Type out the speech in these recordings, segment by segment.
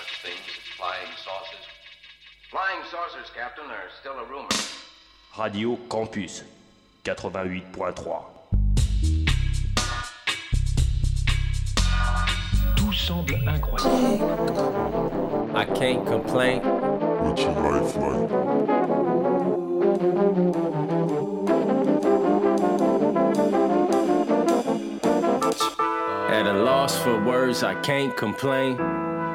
such things as flying saucers? Flying saucers, Captain, are still a rumor. Radio Campus 88.3. Tout semble incroyable. I can't complain. What's your life like? At a loss for words, I can't complain.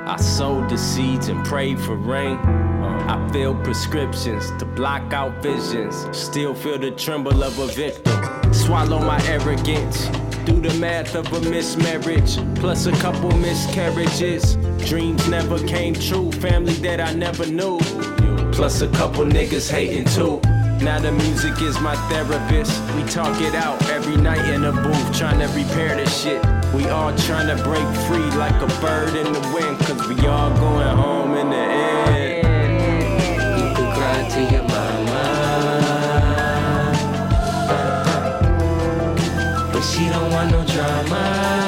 I sowed the seeds and prayed for rain. Uh, I filled prescriptions to block out visions. Still feel the tremble of a victim. Swallow my arrogance. Do the math of a mismarriage, plus a couple miscarriages. Dreams never came true, family that I never knew. Plus a couple niggas hating too. Now the music is my therapist. We talk it out every night in a booth, trying to repair this shit. We all trying to break free like a bird in the wind, cause we all going home in the end. You could cry to your mama. But she don't want no drama.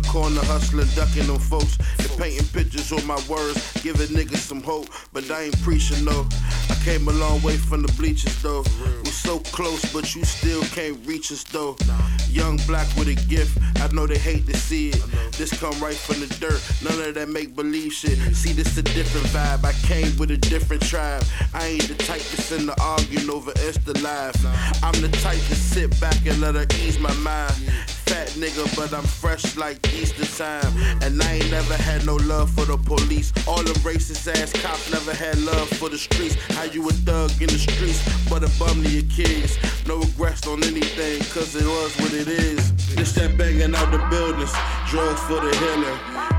The corner, hustling, ducking them folks. To painting pictures on my words, giving niggas some hope. But I ain't preaching though. I came a long way from the bleachers though. We so close, but you still can't reach us though. Young black with a gift, I know they hate to see it. This come right from the dirt, none of that make believe shit. See, this a different vibe. I came with a different tribe. I ain't the type to send the arguing over Insta Live. I'm the type to sit back and let her ease my mind. Fat nigga, but I'm fresh like Easter time. And I ain't never had no love for the police. All the racist ass cops never had love for the streets. How you a thug in the streets, but a bum to your kids. No regrets on anything, cause it was what it is. This that banging out the buildings, drugs for the healing.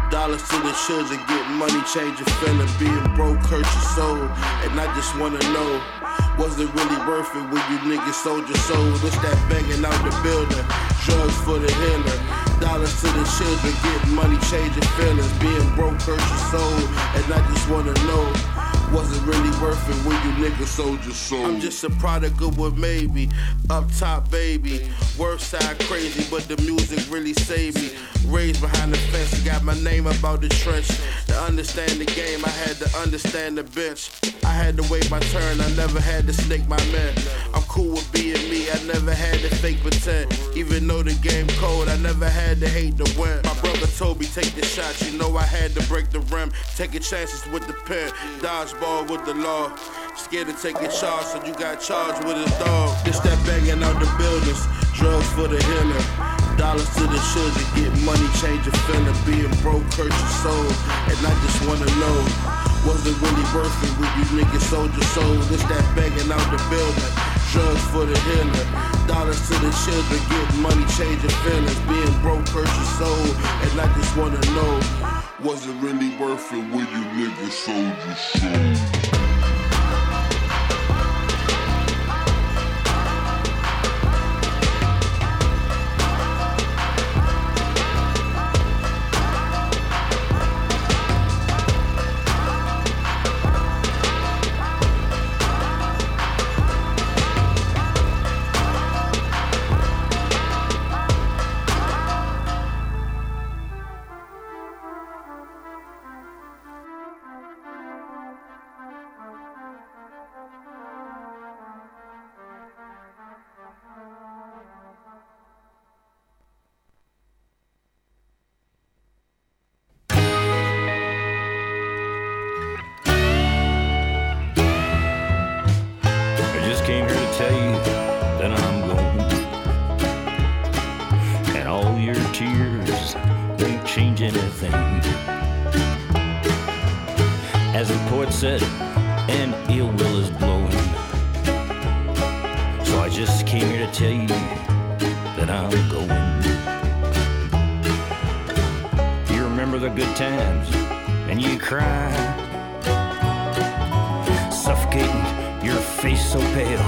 Dollars to the children, get money, change your feeling. Being broke hurts your soul, and I just wanna know. Was it really worth it when you niggas sold your soul? This that banging out the building, drugs for the healing. Dollars to the children, getting money, changing feelings. Being broke hurts your soul, and I just wanna know. Was it really worth it when you niggas sold your soul? I'm just a product of what maybe. Up top, baby. Worst side crazy, but the music really saved me. Raised behind the fence, got my name about the trench. To understand the game, I had to understand the bench. I had to wait my turn, I never had to snake my man. I'm cool with being me, I never had to fake pretend. Even though the game cold, I never had to hate the win. My brother told me take the shots, you know I had to break the rim. Taking chances with the pen, dodgeball with the law. Scared to take a charge, so you got charged with a dog. This that banging out the buildings, drugs for the healing. Dollars to the children, get money, change your feeling. Being broke hurts your soul, and I just wanna know. Was it really worth it when you niggas sold your soul? This that banging out the building, drugs for the healing. Dollars to the children, get money, change your feelings. Being broke hurts your soul, and I just wanna know. Was it really worth it when you niggas sold your soul? Said, and ill will is blowing. So I just came here to tell you that I'm going. You remember the good times and you cry suffocating, your face so pale.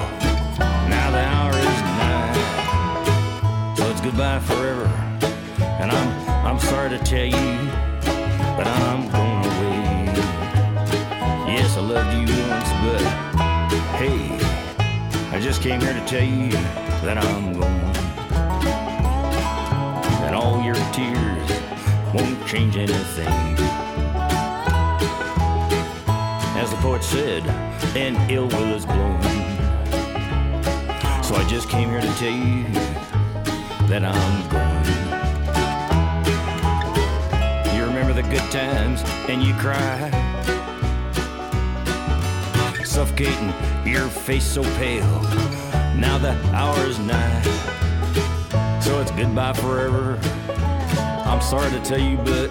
Now the hour is nine, so it's goodbye forever. And I'm I'm sorry to tell you, but I'm going loved you once, but hey, I just came here to tell you that I'm going. And all your tears won't change anything as the poet said, and ill will is blowing. So I just came here to tell you that I'm going. You remember the good times and you cry, your face so pale. Now the hour is nigh, so it's goodbye forever. I'm sorry to tell you, but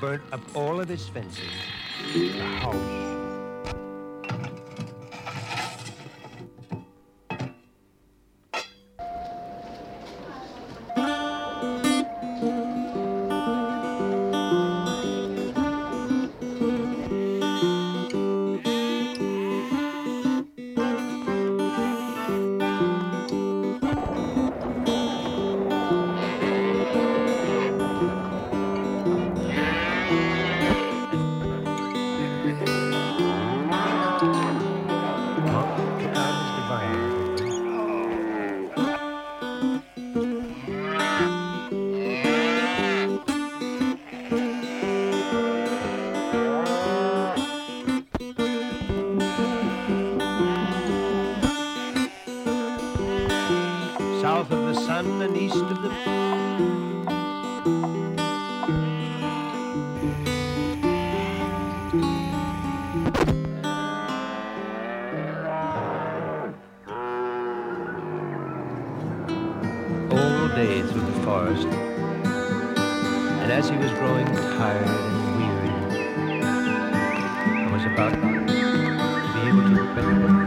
burnt up all of his fences, the house, and as he was growing tired and weary, and was about to be able to repent.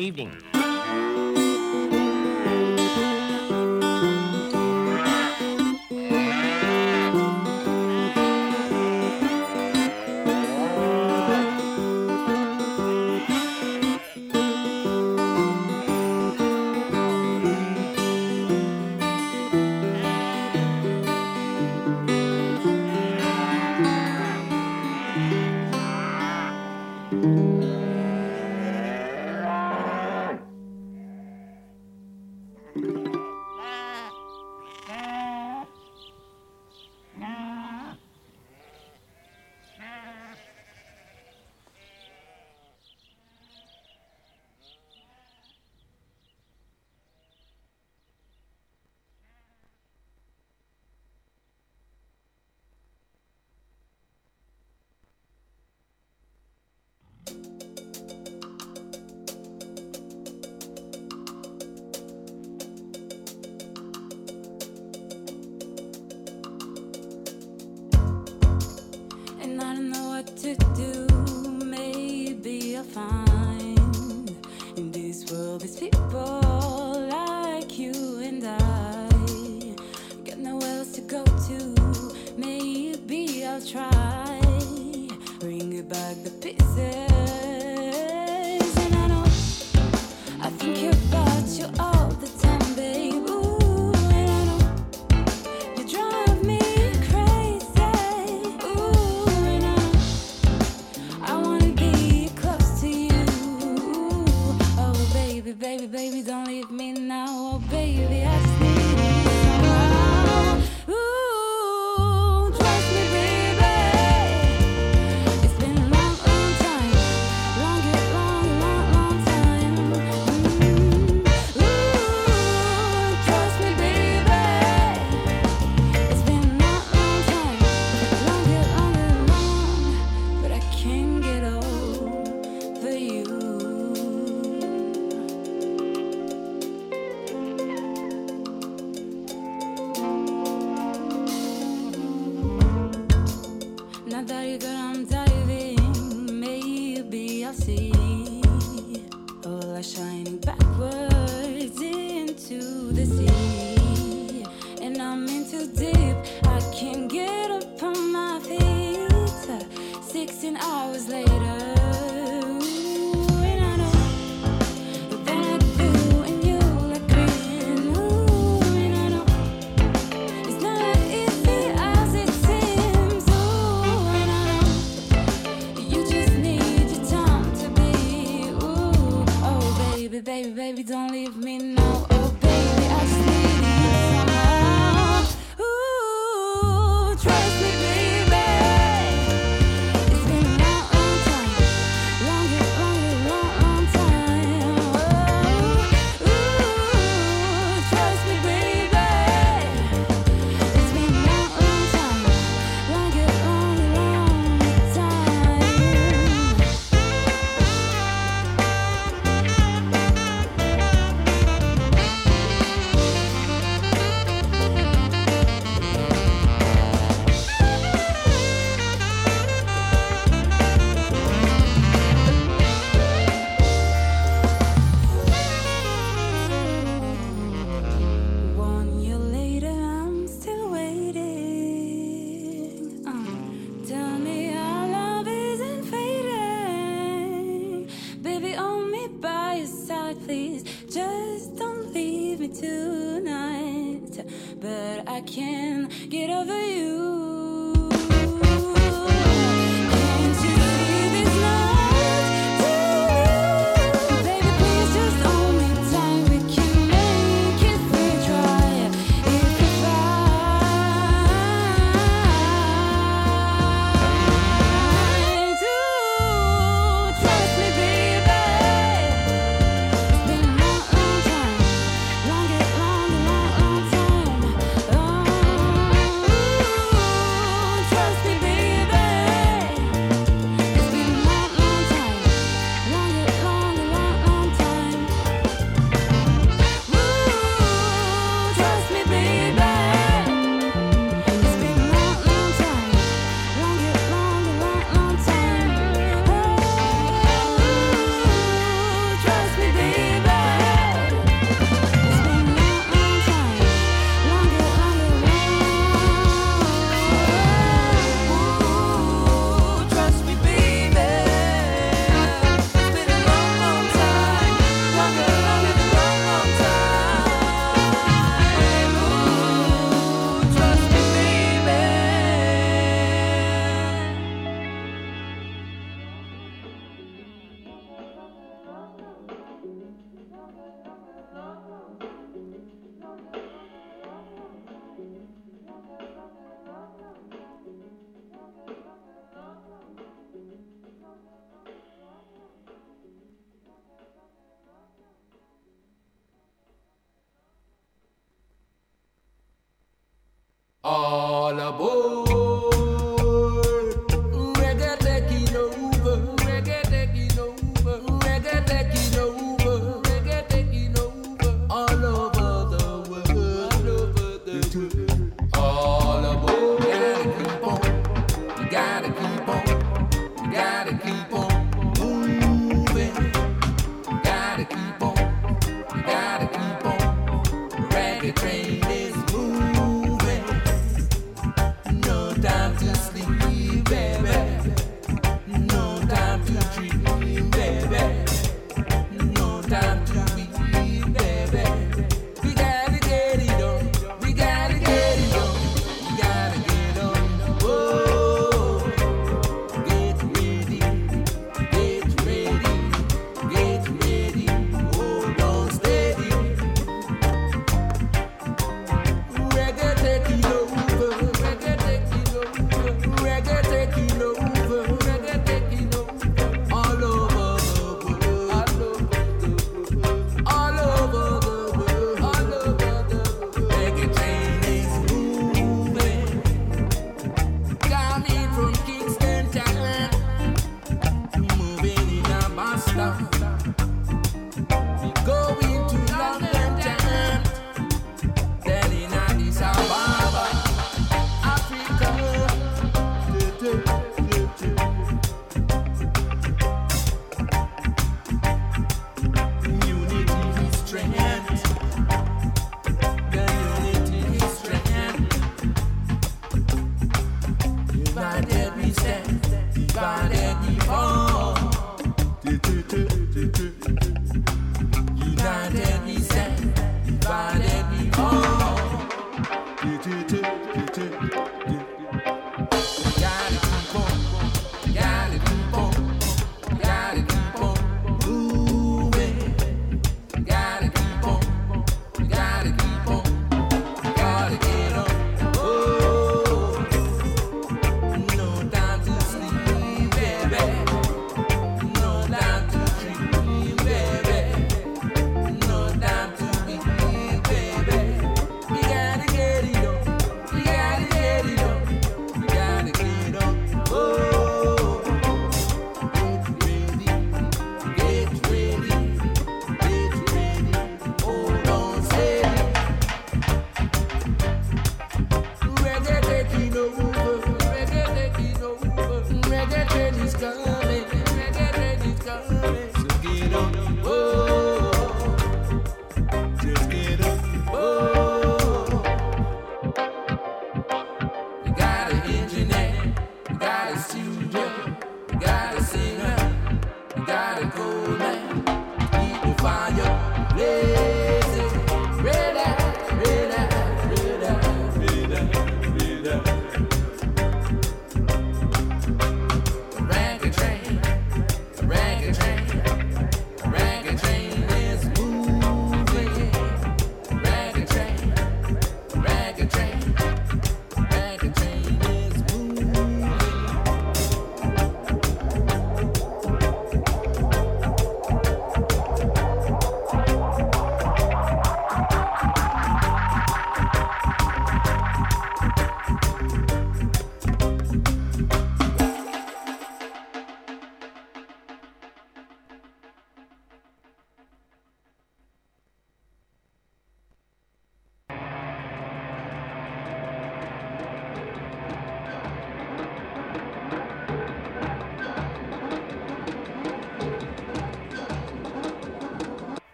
Evening.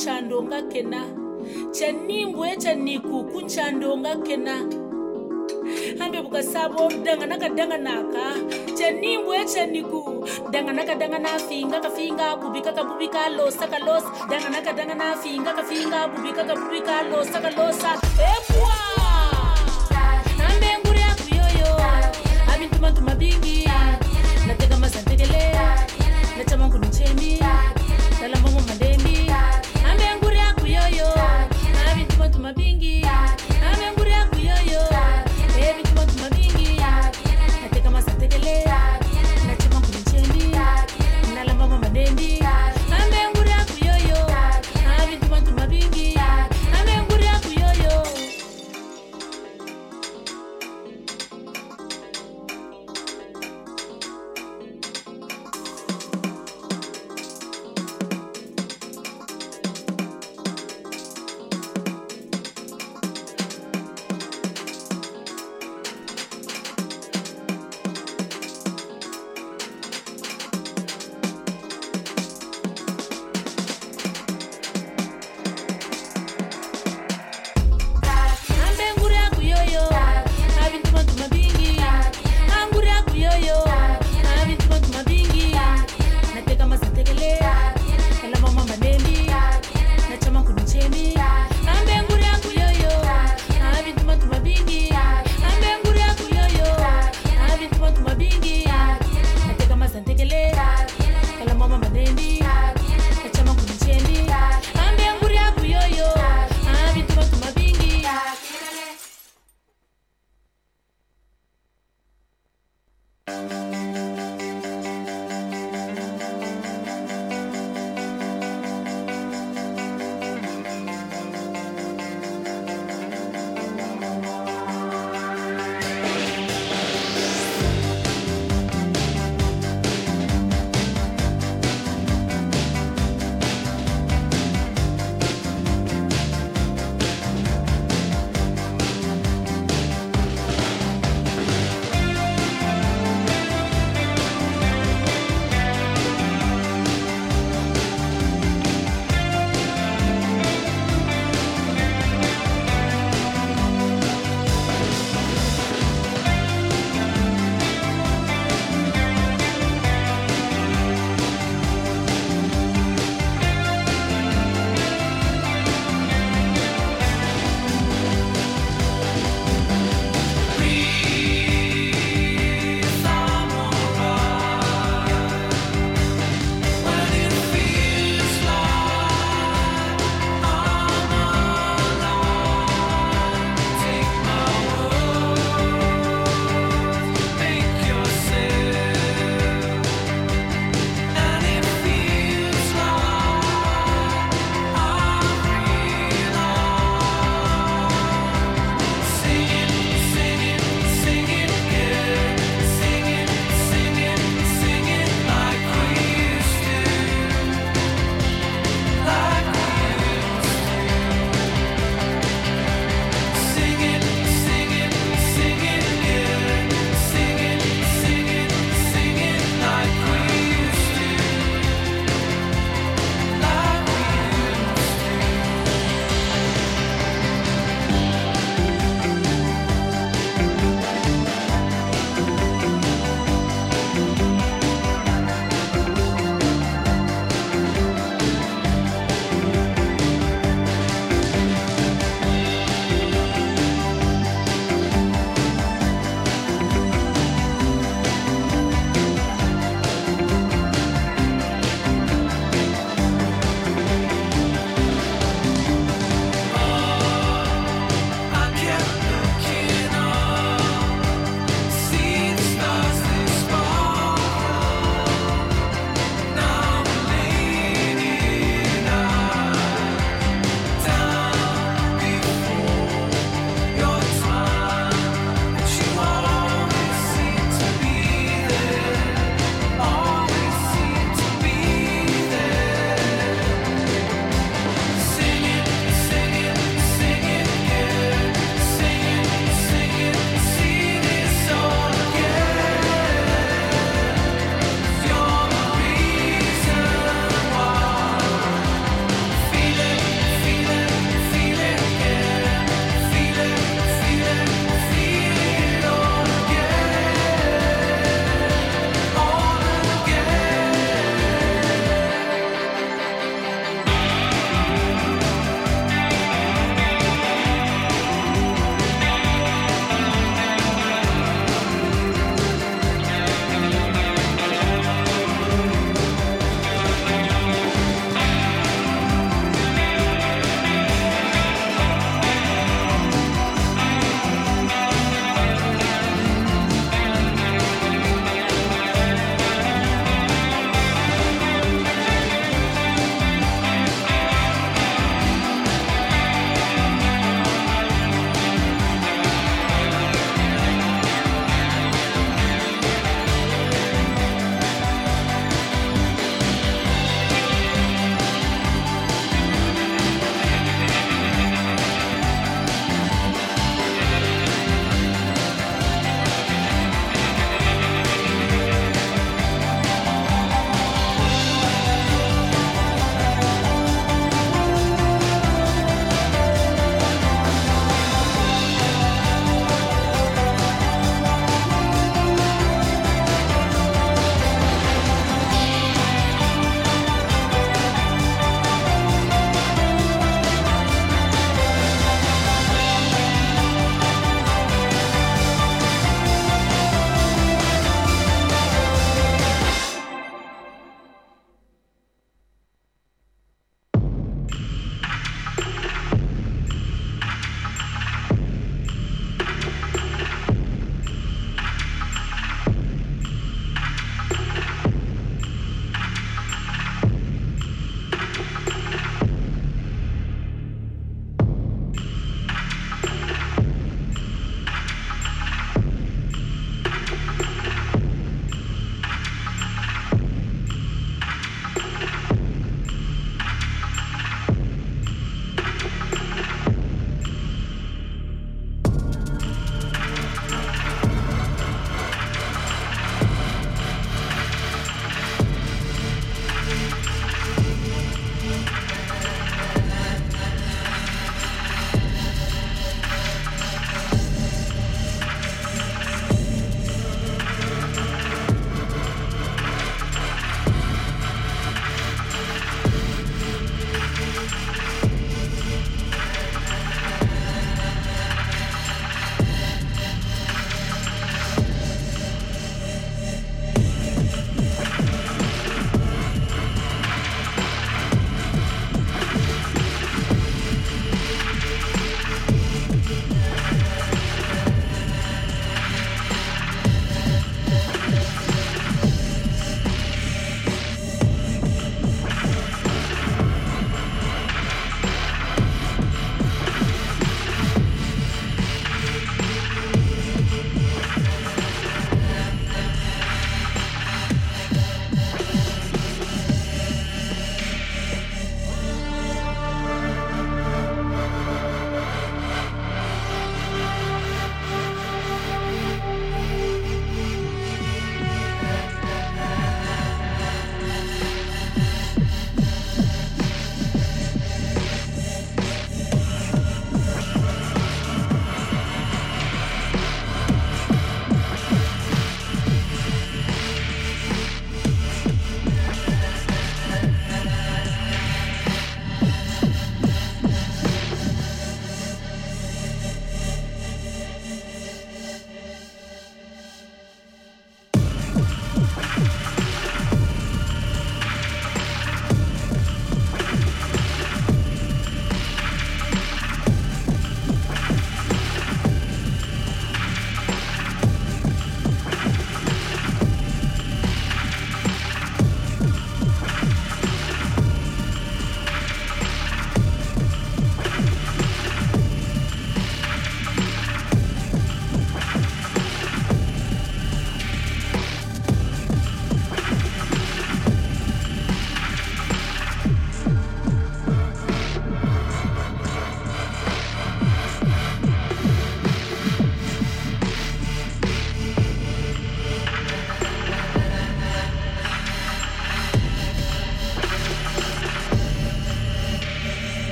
kunchandonga kena. Chanimbwe chaniku kunchandonga kena. Hambe bukasabo danganaka danganaka danga naka. Danganaka dangana finga kafinga kubika kabubika losa kalosa danganaka dangana finga kafinga bubika kabubika losa kalosa epwa nambe nguri yakuyoyo abintumantu mabingi natega mazantegele nachamangu nichemi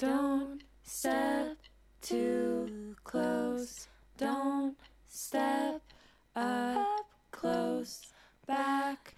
Don't step too close. Don't step up close. Back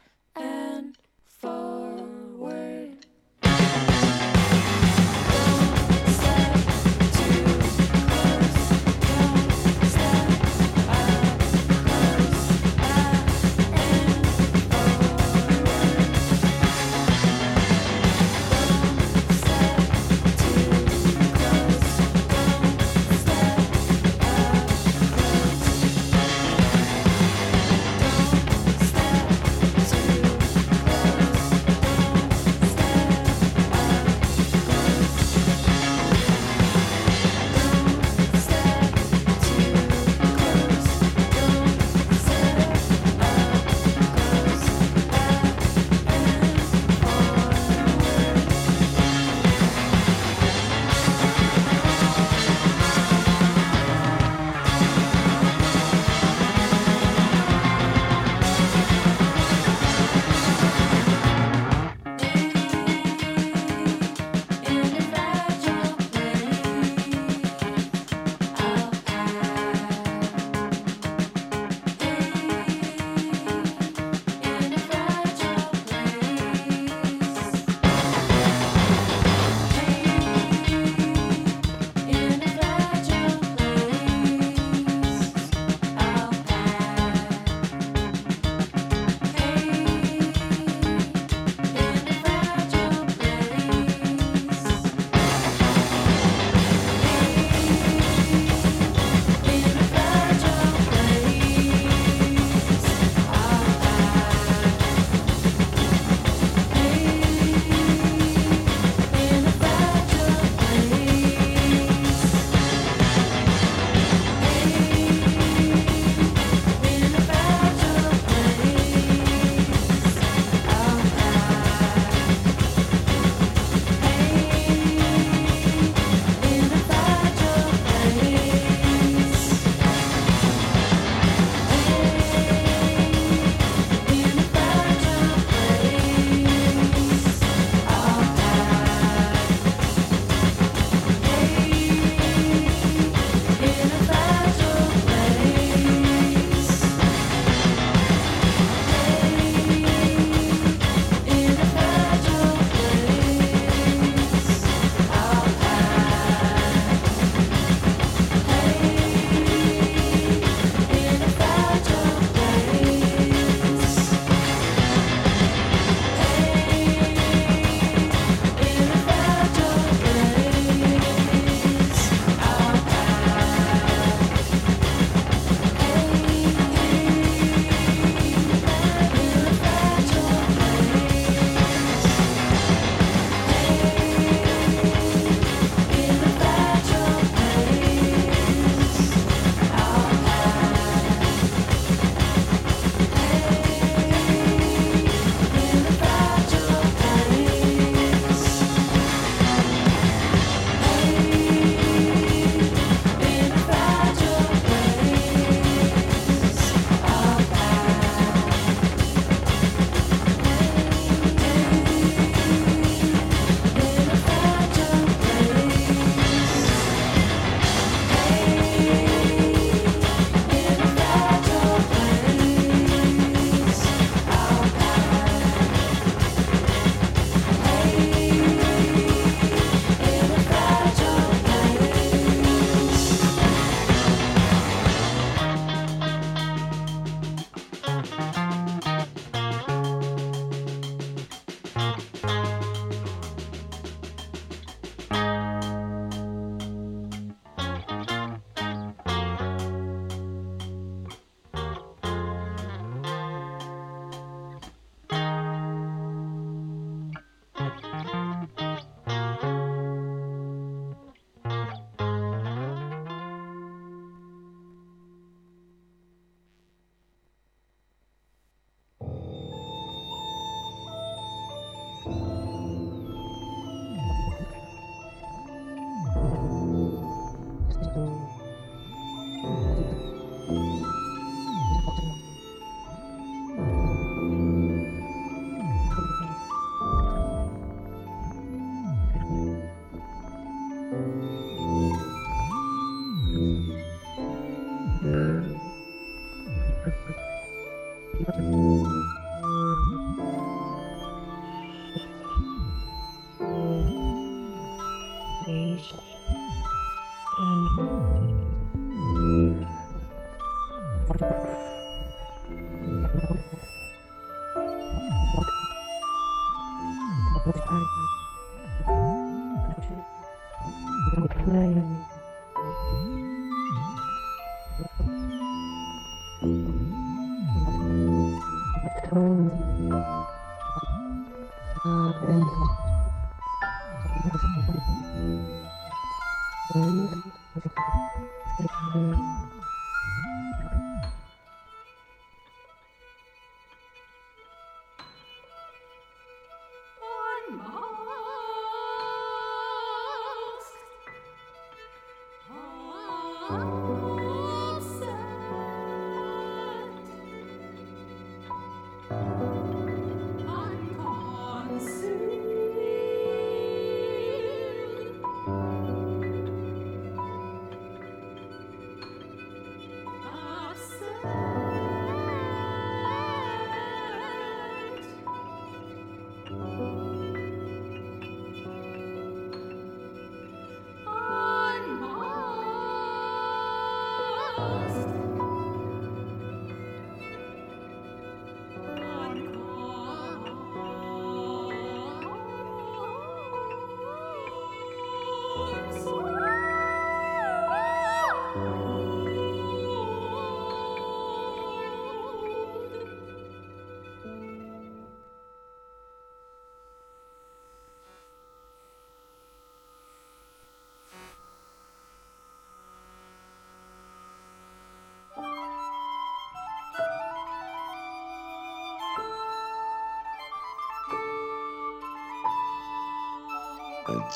A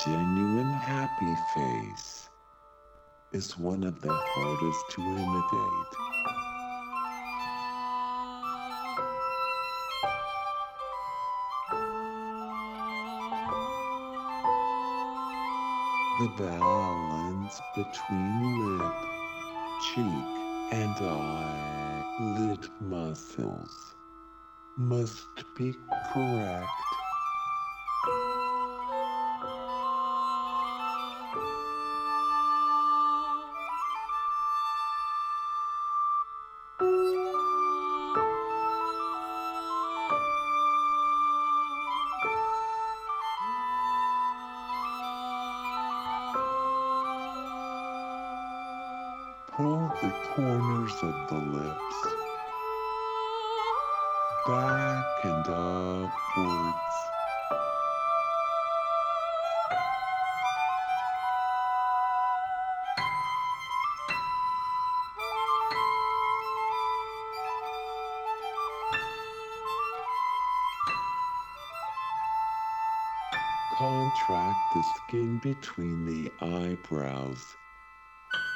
genuine happy face is one of the hardest to imitate. The balance between lip, cheek, and eye, eyelid muscles must be correct.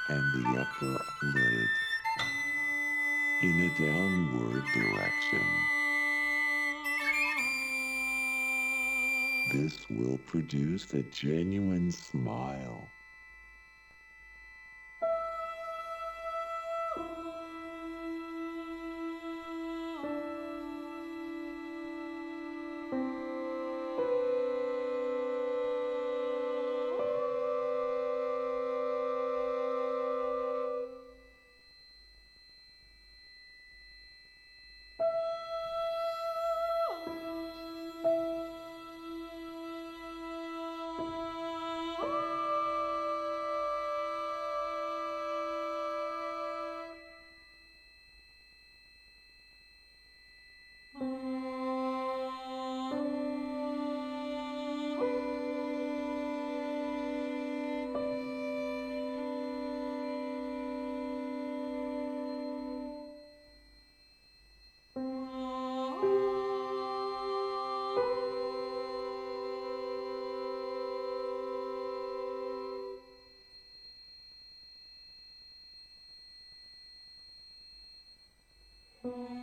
And the upper lid in a downward direction. This will produce a genuine smile. Mm-hmm.